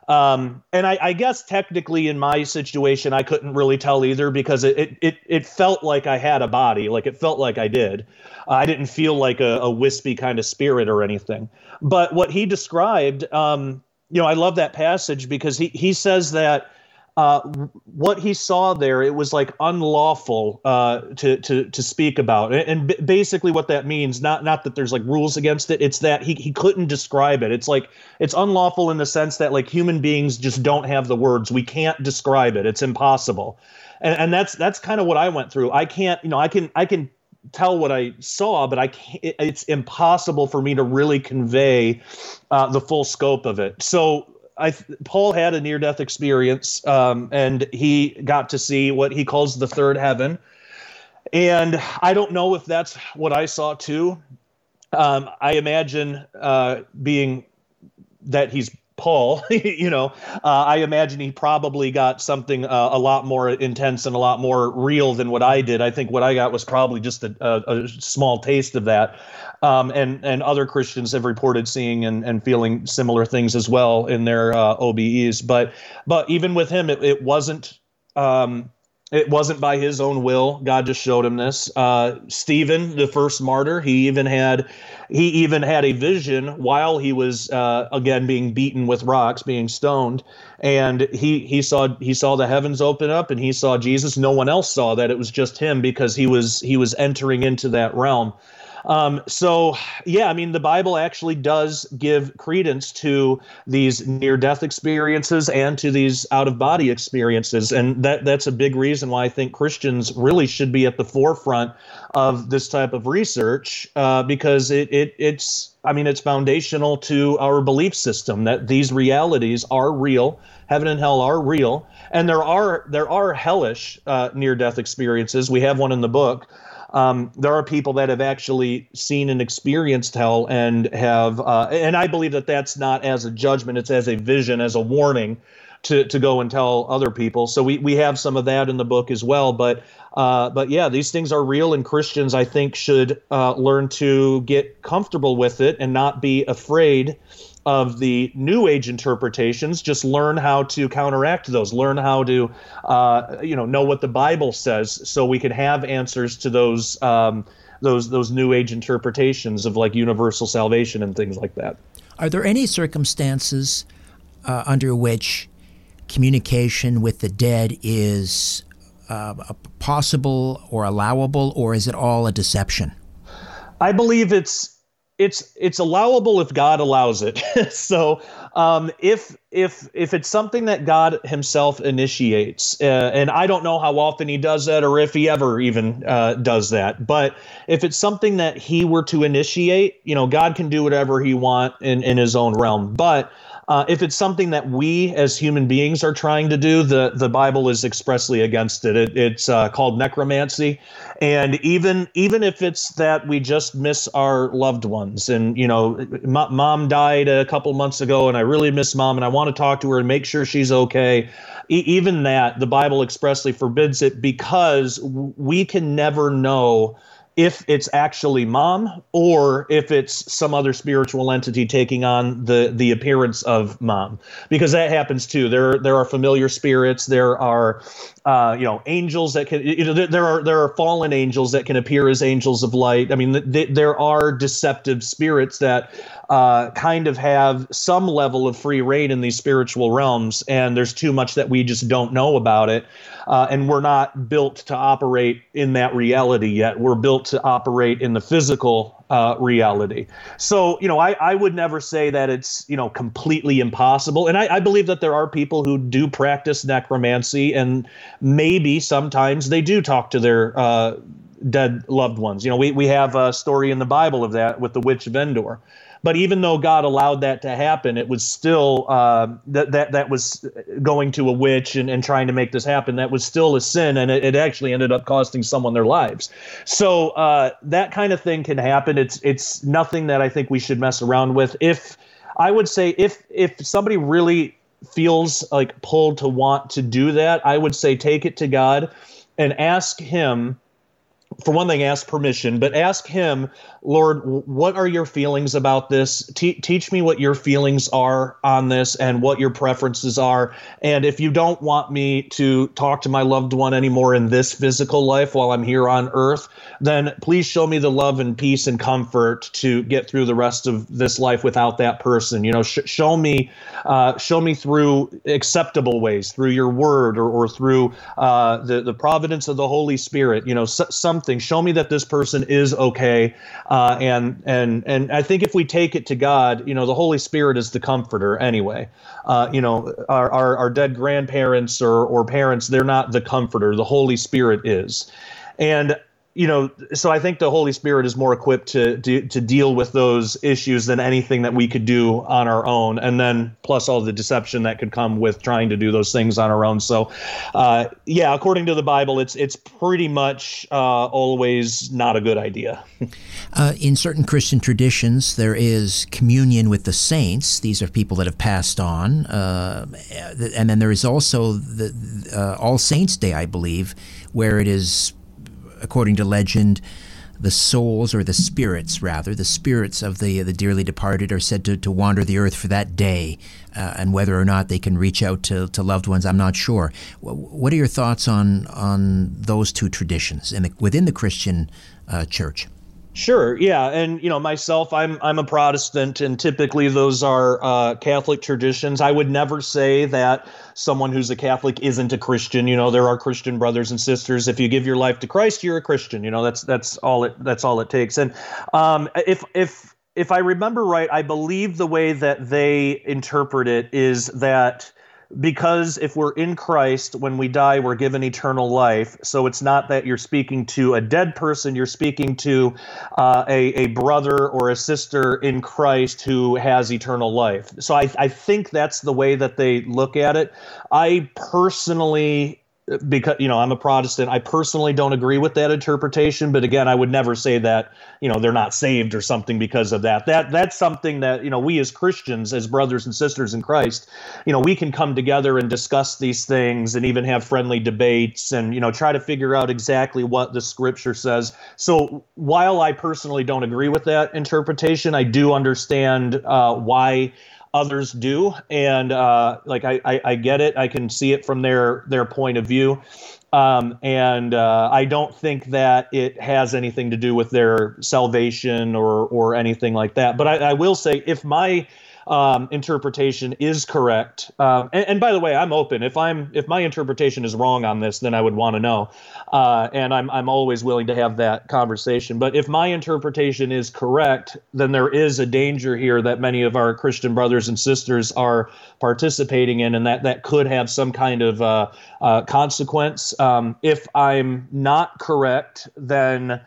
um, and I, I, guess technically in my situation, I couldn't really tell either because it, it, it felt like I had a body, like it felt like I did. I didn't feel like a, a wispy kind of spirit or anything. But what he described, um, you know, I love that passage because he, he says that uh, what he saw there, it was like unlawful uh, to, to to speak about, and basically what that means, not not that there's like rules against it, it's that he he couldn't describe it. It's like it's unlawful in the sense that like human beings just don't have the words. We can't describe it. It's impossible, and and that's that's kind of what I went through. I can't, you know, I can I can tell what I saw, but I can't, it's impossible for me to really convey uh, the full scope of it. So I Paul had a near death experience, um, and he got to see what he calls the third heaven. And I don't know if that's what I saw too. Um, I imagine uh, being that he's Paul, you know, uh, I imagine he probably got something uh, a lot more intense and a lot more real than what I did. I think what I got was probably just a, a, a small taste of that. Um, and and other Christians have reported seeing and, and feeling similar things as well in their uh, OBEs. But but even with him, it, it wasn't um, it wasn't by his own will. God just showed him this. Uh, Stephen, the first martyr, he even had he even had a vision while he was uh, again being beaten with rocks, being stoned, and he he saw he saw the heavens open up and he saw Jesus. No one else saw that; it was just him because he was he was entering into that realm. Um, so, yeah, I mean, the Bible actually does give credence to these near death experiences and to these out of body experiences. And that, that's a big reason why I think Christians really should be at the forefront of this type of research uh, because it, it, it's, I mean, it's foundational to our belief system that these realities are real. Heaven and hell are real, and there are there are hellish uh, near death experiences. We have one in the book um, there are people that have actually seen and experienced hell and have, uh, and I believe that that's not as a judgment, it's as a vision, as a warning to, to go and tell other people. So we, we have some of that in the book as well. But uh, but yeah, these things are real, and Christians I think should uh, learn to get comfortable with it and not be afraid of the new age interpretations just learn how to counteract those learn how to uh, you know know what the bible says so we can have answers to those um, those those new age interpretations of like universal salvation and things like that. Are there any circumstances uh, under which communication with the dead is uh, possible or allowable, or is it all a deception? I believe it's it's it's allowable if God allows it. so um, if if if it's something that God Himself initiates, uh, and I don't know how often He does that, or if He ever even uh, does that, but if it's something that He were to initiate, you know, God can do whatever He want in in His own realm. But uh, if it's something that we as human beings are trying to do, the, the Bible is expressly against it. it it's uh, called necromancy, and even even if it's that we just miss our loved ones, and you know, m- mom died a couple months ago, and I really miss mom, and I want to talk to her and make sure she's okay. E- even that, the Bible expressly forbids it because we can never know if it's actually mom or if it's some other spiritual entity taking on the the appearance of mom. Because that happens too. There there are familiar spirits. There are uh, you know angels that can you know there are there are fallen angels that can appear as angels of light. I mean th- there are deceptive spirits that uh, kind of have some level of free reign in these spiritual realms and there's too much that we just don't know about it uh, and we're not built to operate in that reality yet. We're built to operate in the physical uh, reality. So, you know, I, I would never say that it's, you know, completely impossible. And I, I believe that there are people who do practice necromancy, and maybe sometimes they do talk to their uh, dead loved ones. You know, we, we have a story in the Bible of that with the witch of Endor. But even though God allowed that to happen, it was still uh, that that that was going to a witch and, and trying to make this happen. That was still a sin, and it, it actually ended up costing someone their lives. So uh, that kind of thing can happen. It's it's nothing that I think we should mess around with. If I would say if if somebody really feels like pulled to want to do that, I would say take it to God and ask Him for one thing, ask permission, but ask him, Lord, what are your feelings about this? Te- teach me what your feelings are on this and what your preferences are. And if you don't want me to talk to my loved one anymore in this physical life while I'm here on earth, then please show me the love and peace and comfort to get through the rest of this life without that person. You know, sh- show me, uh, show me through acceptable ways, through your word or, or through uh, the, the providence of the Holy Spirit, you know, s- something. Show me that this person is okay. Uh, and and and I think if we take it to God, you know, the Holy Spirit is the comforter anyway. Uh, you know, our, our our dead grandparents or or parents, they're not the comforter. The Holy Spirit is. And you know, so I think the Holy Spirit is more equipped to, to to deal with those issues than anything that we could do on our own, and then plus all the deception that could come with trying to do those things on our own. So, uh, yeah, according to the Bible, it's it's pretty much uh, always not a good idea. uh, in certain Christian traditions, there is communion with the saints. These are people that have passed on, uh, and then there is also the uh, All Saints Day, I believe, where it is according to legend, the souls or the spirits rather the spirits of the the dearly departed are said to, to wander the earth for that day uh, and whether or not they can reach out to, to loved ones I'm not sure. What are your thoughts on on those two traditions in the, within the Christian uh, church Sure. Yeah, and you know myself, I'm I'm a Protestant, and typically those are uh, Catholic traditions. I would never say that someone who's a Catholic isn't a Christian. You know, there are Christian brothers and sisters. If you give your life to Christ, you're a Christian. You know, that's that's all it that's all it takes. And um, if if if I remember right, I believe the way that they interpret it is that because if we're in Christ, when we die, we're given eternal life. So it's not that you're speaking to a dead person, you're speaking to uh, a, a brother or a sister in Christ who has eternal life. So I, I think that's the way that they look at it. I personally because you know I'm a Protestant. I personally don't agree with that interpretation, but again, I would never say that you know they're not saved or something because of that. That that's something that you know we as Christians, as brothers and sisters in Christ, you know we can come together and discuss these things and even have friendly debates and you know try to figure out exactly what the Scripture says. So while I personally don't agree with that interpretation, I do understand uh, why others do, and uh, like I, I, I get it. I can see it from their their point of view. Um, and uh, I don't think that it has anything to do with their salvation or or anything like that. But I, I will say, if my um, interpretation is correct. Um, and, and, by the way, I'm open. If I'm if my interpretation is wrong on this, then I would want to know, uh, and I'm I'm always willing to have that conversation. But if my interpretation is correct, then there is a danger here that many of our Christian brothers and sisters are participating in, and that that could have some kind of uh, uh, consequence. Um, if I'm not correct, then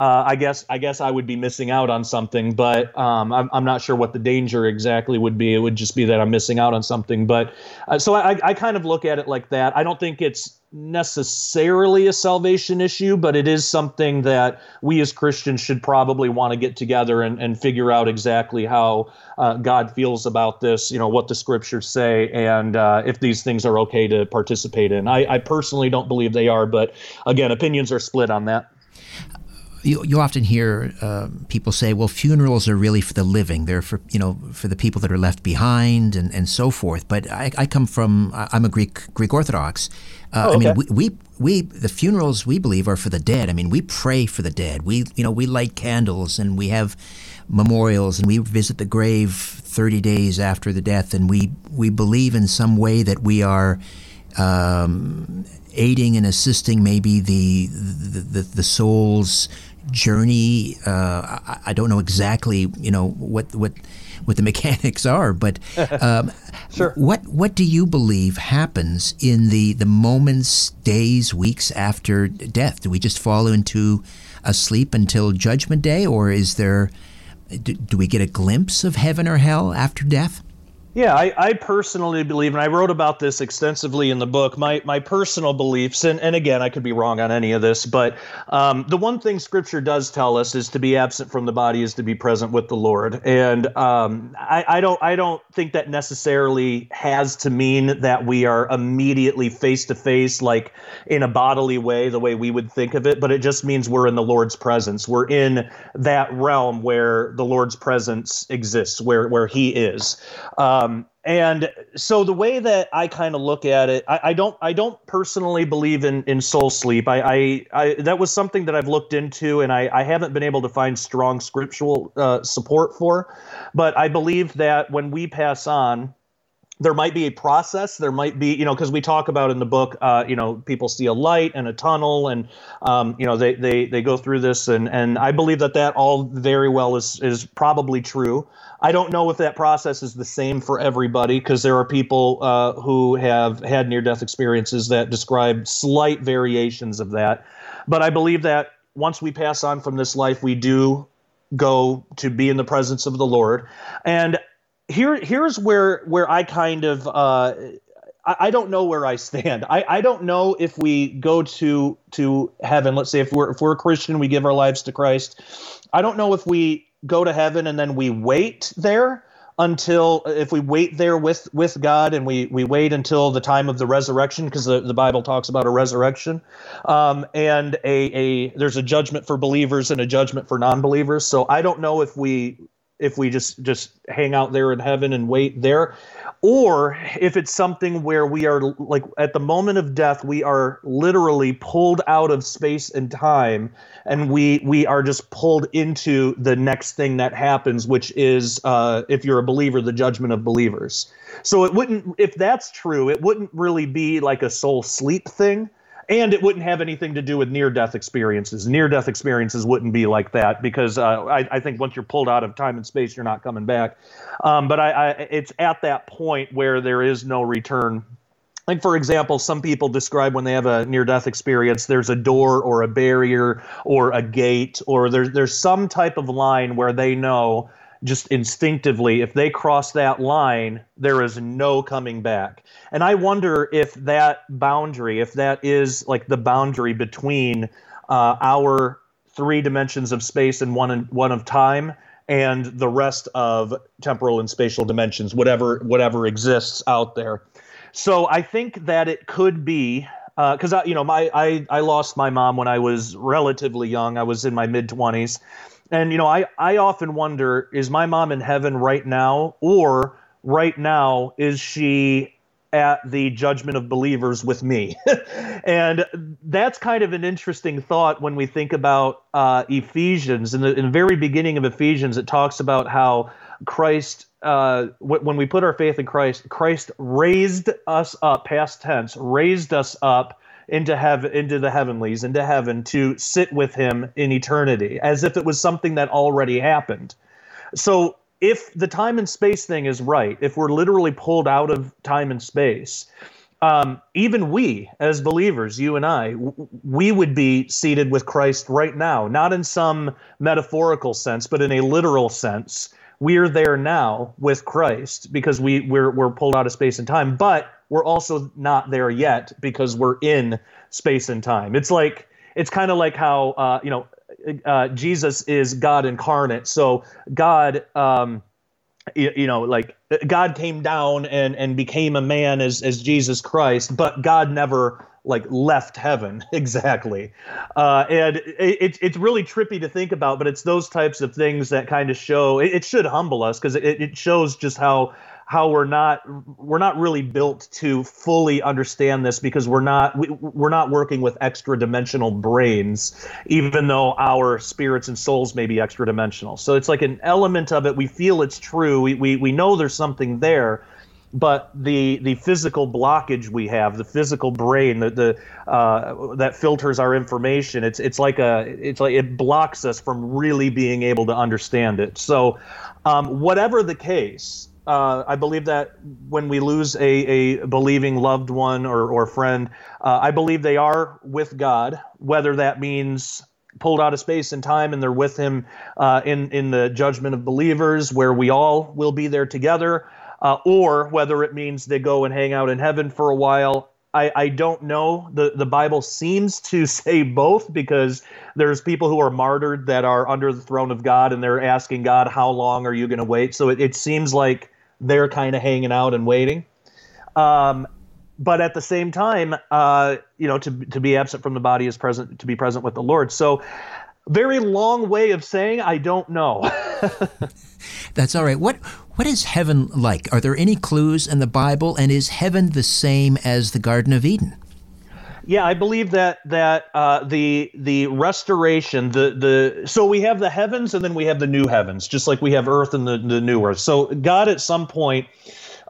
uh, I guess I guess I would be missing out on something, but um, I'm, I'm not sure what the danger exactly would be. It would just be that I'm missing out on something. But uh, so I, I kind of look at it like that. I don't think it's necessarily a salvation issue, but it is something that we as Christians should probably want to get together and, and figure out exactly how uh, God feels about this, you know, what the scriptures say, and uh, if these things are okay to participate in. I, I personally don't believe they are, but again, opinions are split on that you, you often hear uh, people say, well, funerals are really for the living. They're for, you know, for the people that are left behind and, and so forth. But I, I come from, I'm a Greek, Greek Orthodox. Uh, oh, okay. I mean, we, we, we, the funerals we believe are for the dead. I mean, we pray for the dead. We, you know, we light candles and we have memorials and we visit the grave 30 days after the death. And we, we believe in some way that we are, um, aiding and assisting maybe the, the, the, the soul's journey. Uh, I, I, don't know exactly, you know, what what what the mechanics are, but um, sure. what what do you believe happens in the the moments, days, weeks after death? Do we just fall into a sleep until Judgment Day, or is there? Do, do we get a glimpse of heaven or hell after death? Yeah, I, I, personally believe, and I wrote about this extensively in the book. My my personal beliefs, and, and again, I could be wrong on any of this, but um, the one thing Scripture does tell us is to be absent from the body is to be present with the Lord, and um, I, I don't I don't think that necessarily has to mean that we are immediately face to face, like in a bodily way, the way we would think of it. But it just means we're in the Lord's presence. We're in that realm where the Lord's presence exists, where where He is. Um, um, and so the way that I kind of look at it, I, I, don't, I don't personally believe in in soul sleep. I, I, I that was something that I've looked into, and I, I haven't been able to find strong scriptural uh, support for. But I believe that when we pass on, there might be a process there might be you know because we talk about in the book uh, you know people see a light and a tunnel and um, you know they, they they go through this and and i believe that that all very well is is probably true I don't know if that process is the same for everybody because there are people uh, who have had near death experiences that describe slight variations of that. But I believe that once we pass on from this life, we do go to be in the presence of the Lord. And here, here's where where I kind of uh, I, don't know where I stand. I, I don't know if we go to to heaven. Let's say if we're if we're a Christian, we give our lives to Christ. I don't know if we go to heaven and then we wait there until if we wait there with with God and we we wait until the time of the resurrection because the, the Bible talks about a resurrection um, and a a there's a judgment for believers and a judgment for non-believers. So I don't know if we if we just just hang out there in heaven and wait there or if it's something where we are like at the moment of death we are literally pulled out of space and time and we we are just pulled into the next thing that happens which is uh, if you're a believer the judgment of believers. So it wouldn't if that's true it wouldn't really be like a soul sleep thing and it wouldn't have anything to do with near death experiences. Near death experiences wouldn't be like that because uh, I, I, think once you're pulled out of time and space, you're not coming back. Um, but I, I, it's at that point where there is no return. Like, for example, some people describe when they have a near death experience, there's a door or a barrier or a gate, or there's, there's some type of line where they know just instinctively, if they cross that line, there is no coming back. And I wonder if that boundary, if that is like the boundary between uh, our three dimensions of space and one one of time, and the rest of temporal and spatial dimensions, whatever whatever exists out there. So I think that it could be because uh, you know my I I lost my mom when I was relatively young. I was in my mid twenties, and you know, I I often wonder: is my mom in heaven right now, or right now is she at the judgment of believers with me. and that's kind of an interesting thought when we think about uh, Ephesians. In the, in the very beginning of Ephesians, it talks about how Christ, uh, when we put our faith in Christ, Christ raised us up, past tense, raised us up into heaven into the heavenlies into heaven to sit with him in eternity as if it was something that already happened so if the time and space thing is right, if we're literally pulled out of time and space, um, even we as believers, you and I, w- we would be seated with Christ right now, not in some metaphorical sense, but in a literal sense. We're there now with Christ because we, we're, we're pulled out of space and time, but we're also not there yet because we're in space and time. It's like, it's kind of like how, uh, you know, uh, Jesus is God incarnate. So God, um, you, you, know, like God came down and and became a man as as Jesus Christ, but God never like left heaven exactly. Uh, and it, it's really trippy to think about, but it's those types of things that kind of show. It, it should humble us because it, it shows just how how we're not we're not really built to fully understand this because we're not we, we're not working with extra dimensional brains even though our spirits and souls may be extra dimensional. So it's like an element of it. We feel it's true. We, we, we know there's something there but the the physical blockage we have, the physical brain, the the uh, that filters our information, it's it's like a it's like it blocks us from really being able to understand it. So, um, whatever the case, uh, I believe that when we lose a, a believing loved one or, or friend, uh, I believe they are with God, whether that means pulled out of space and time and they're with Him uh, in, in the judgment of believers, where we all will be there together, uh, or whether it means they go and hang out in heaven for a while. I, I don't know. The, the Bible seems to say both because there's people who are martyred that are under the throne of God and they're asking God, How long are you going to wait? So it, it seems like they're kind of hanging out and waiting. Um, but at the same time, uh, you know, to to be absent from the body is present to be present with the Lord. So, very long way of saying I don't know. That's all right. What what is heaven like? Are there any clues in the Bible? And is heaven the same as the Garden of Eden? Yeah, I believe that that uh, the the restoration, the the so we have the heavens and then we have the new heavens, just like we have earth and the, the new earth. So God at some point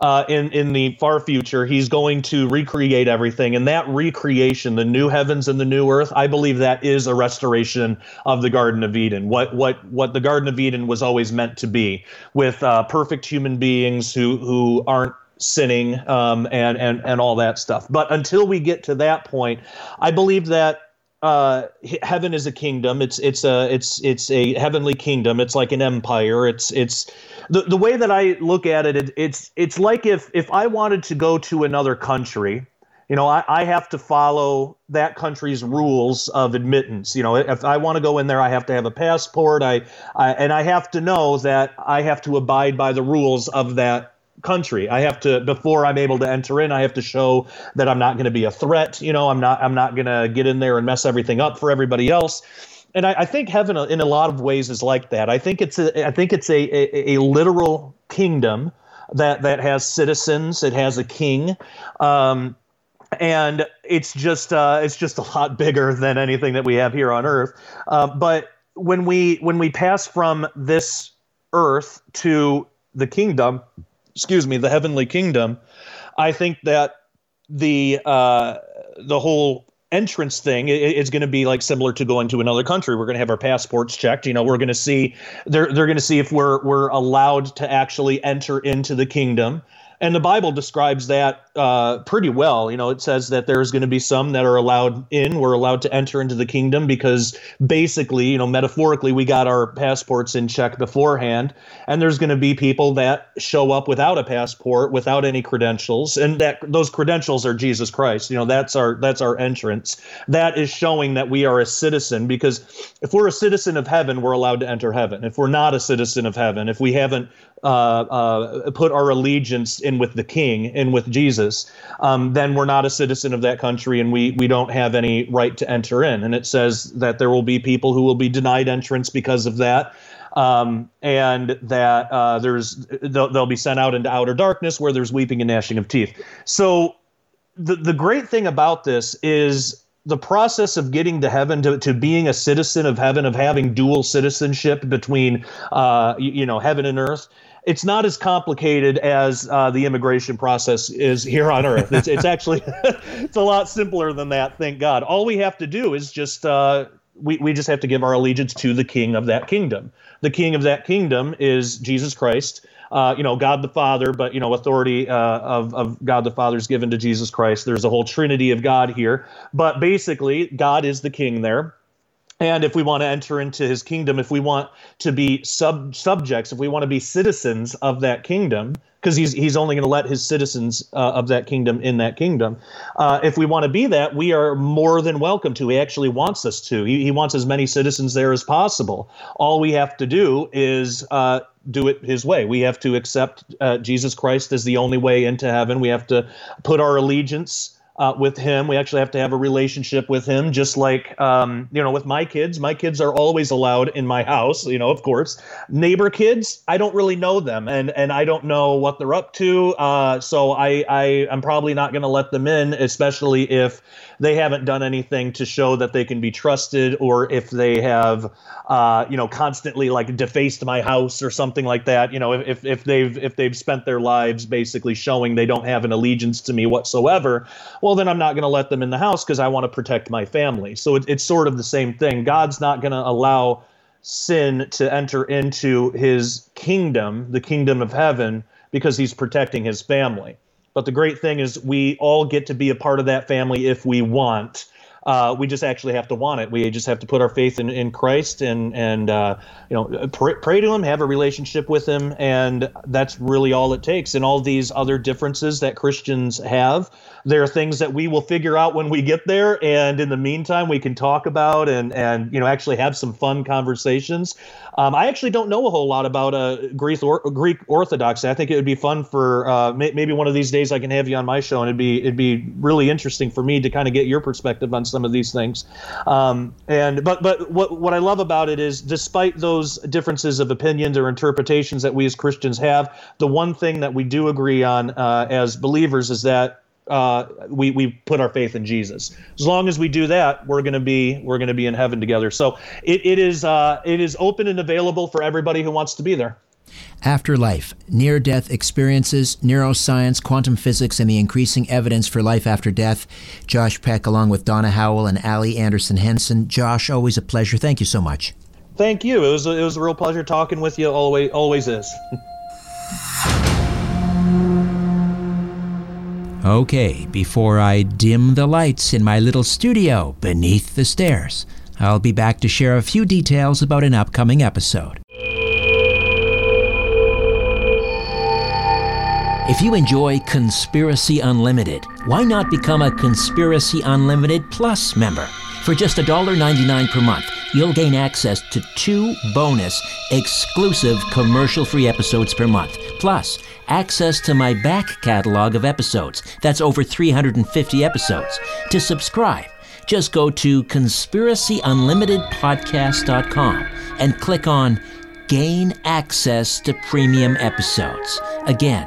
uh, in in the far future, He's going to recreate everything, and that recreation, the new heavens and the new earth, I believe that is a restoration of the Garden of Eden. What what what the Garden of Eden was always meant to be, with uh, perfect human beings who who aren't sinning um, and and and all that stuff. But until we get to that point, I believe that uh, heaven is a kingdom. It's it's a it's it's a heavenly kingdom. It's like an empire. It's it's the the way that I look at it. it it's it's like if if I wanted to go to another country. You know, I, I have to follow that country's rules of admittance. You know, if I want to go in there, I have to have a passport. I, I and I have to know that I have to abide by the rules of that country. I have to before I'm able to enter in, I have to show that I'm not going to be a threat. You know, I'm not I'm not going to get in there and mess everything up for everybody else. And I, I think heaven, in a lot of ways, is like that. I think it's a I think it's a, a, a literal kingdom that that has citizens. It has a king. Um, and it's just uh, it's just a lot bigger than anything that we have here on Earth. Uh, but when we when we pass from this Earth to the kingdom, excuse me, the heavenly kingdom, I think that the uh, the whole entrance thing is going to be like similar to going to another country. We're going to have our passports checked. You know, we're going to see they're they're going to see if we're we're allowed to actually enter into the kingdom. And the Bible describes that uh, pretty well. You know, it says that there's going to be some that are allowed in. We're allowed to enter into the kingdom because basically, you know, metaphorically, we got our passports in check beforehand. And there's going to be people that show up without a passport, without any credentials, and that those credentials are Jesus Christ. You know, that's our that's our entrance. That is showing that we are a citizen. Because if we're a citizen of heaven, we're allowed to enter heaven. If we're not a citizen of heaven, if we haven't uh, uh, put our allegiance in with the King and with Jesus, um, then we're not a citizen of that country and we we don't have any right to enter in. And it says that there will be people who will be denied entrance because of that. um, and that uh, there's they'll, they'll be sent out into outer darkness where there's weeping and gnashing of teeth. So the the great thing about this is the process of getting to heaven to, to being a citizen of heaven of having dual citizenship between uh, you, you know heaven and earth it's not as complicated as uh, the immigration process is here on earth. It's, it's actually it's a lot simpler than that thank god. All we have to do is just uh, we, we just have to give our allegiance to the king of that kingdom. The king of that kingdom is jesus christ. Uh, you know, God the Father, but you know, authority uh, of of God the Father is given to Jesus Christ. There's a whole Trinity of God here, but basically, God is the King there. And if we want to enter into his kingdom, if we want to be sub subjects, if we want to be citizens of that kingdom, because he's he's only going to let his citizens uh, of that kingdom in that kingdom. Uh, if we want to be that, we are more than welcome to. He actually wants us to. He, he wants as many citizens there as possible. All we have to do is uh, do it his way. We have to accept uh, Jesus Christ as the only way into heaven. We have to put our allegiance uh, with him. We actually have to have a relationship with him, just like um, you know with my kids. My kids are always allowed in my house. You know, of course. Neighbor kids, I don't really know them, and and I don't know what they're up to. Uh, so I I am probably not going to let them in, especially if they haven't done anything to show that they can be trusted, or if they have uh, you know constantly like defaced my house or something like that. You know, if if they've if they've spent their lives basically showing they don't have an allegiance to me whatsoever. Well, well, then I'm not going to let them in the house because I want to protect my family. So it, it's sort of the same thing. God's not going to allow sin to enter into his kingdom, the kingdom of heaven, because he's protecting his family. But the great thing is, we all get to be a part of that family if we want. Uh, we just actually have to want it. We just have to put our faith in, in Christ and and uh, you know pray, pray, to Him, have a relationship with Him, and that's really all it takes. And all these other differences that Christians have, there are things that we will figure out when we get there, and in the meantime, we can talk about and and you know actually have some fun conversations. Um, I actually don't know a whole lot about uh, Greek or, Greek Orthodoxy. I think it would be fun for uh, may, maybe one of these days I can have you on my show, and it'd be it'd be really interesting for me to kind of get your perspective on some of these things. Um, and but but what what I love about it is, despite those differences of opinions or interpretations that we as Christians have, the one thing that we do agree on uh, as believers is that uh, we we put our faith in Jesus. As long as we do that, we're gonna be we're gonna be in heaven together. So it, it is uh, it is open and available for everybody who wants to be there. Afterlife, near death experiences, neuroscience, quantum physics, and the increasing evidence for life after death. Josh Peck, along with Donna Howell and Allie Anderson Henson. Josh, always a pleasure. Thank you so much. Thank you. It was a, it was a real pleasure talking with you. Always always is. okay, before I dim the lights in my little studio beneath the stairs, I'll be back to share a few details about an upcoming episode. If you enjoy Conspiracy Unlimited, why not become a Conspiracy Unlimited Plus member? For just $1.99 per month, you'll gain access to two bonus, exclusive commercial free episodes per month, plus access to my back catalog of episodes. That's over 350 episodes. To subscribe, just go to conspiracyunlimitedpodcast.com and click on Gain Access to Premium Episodes. Again,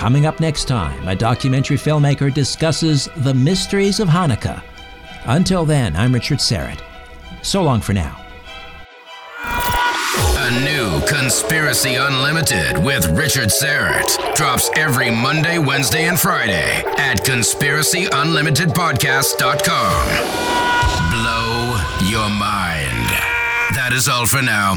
Coming up next time, a documentary filmmaker discusses the mysteries of Hanukkah. Until then, I'm Richard Syrett. So long for now. A new Conspiracy Unlimited with Richard Syrett drops every Monday, Wednesday, and Friday at conspiracyunlimitedpodcast.com. Blow your mind. That is all for now.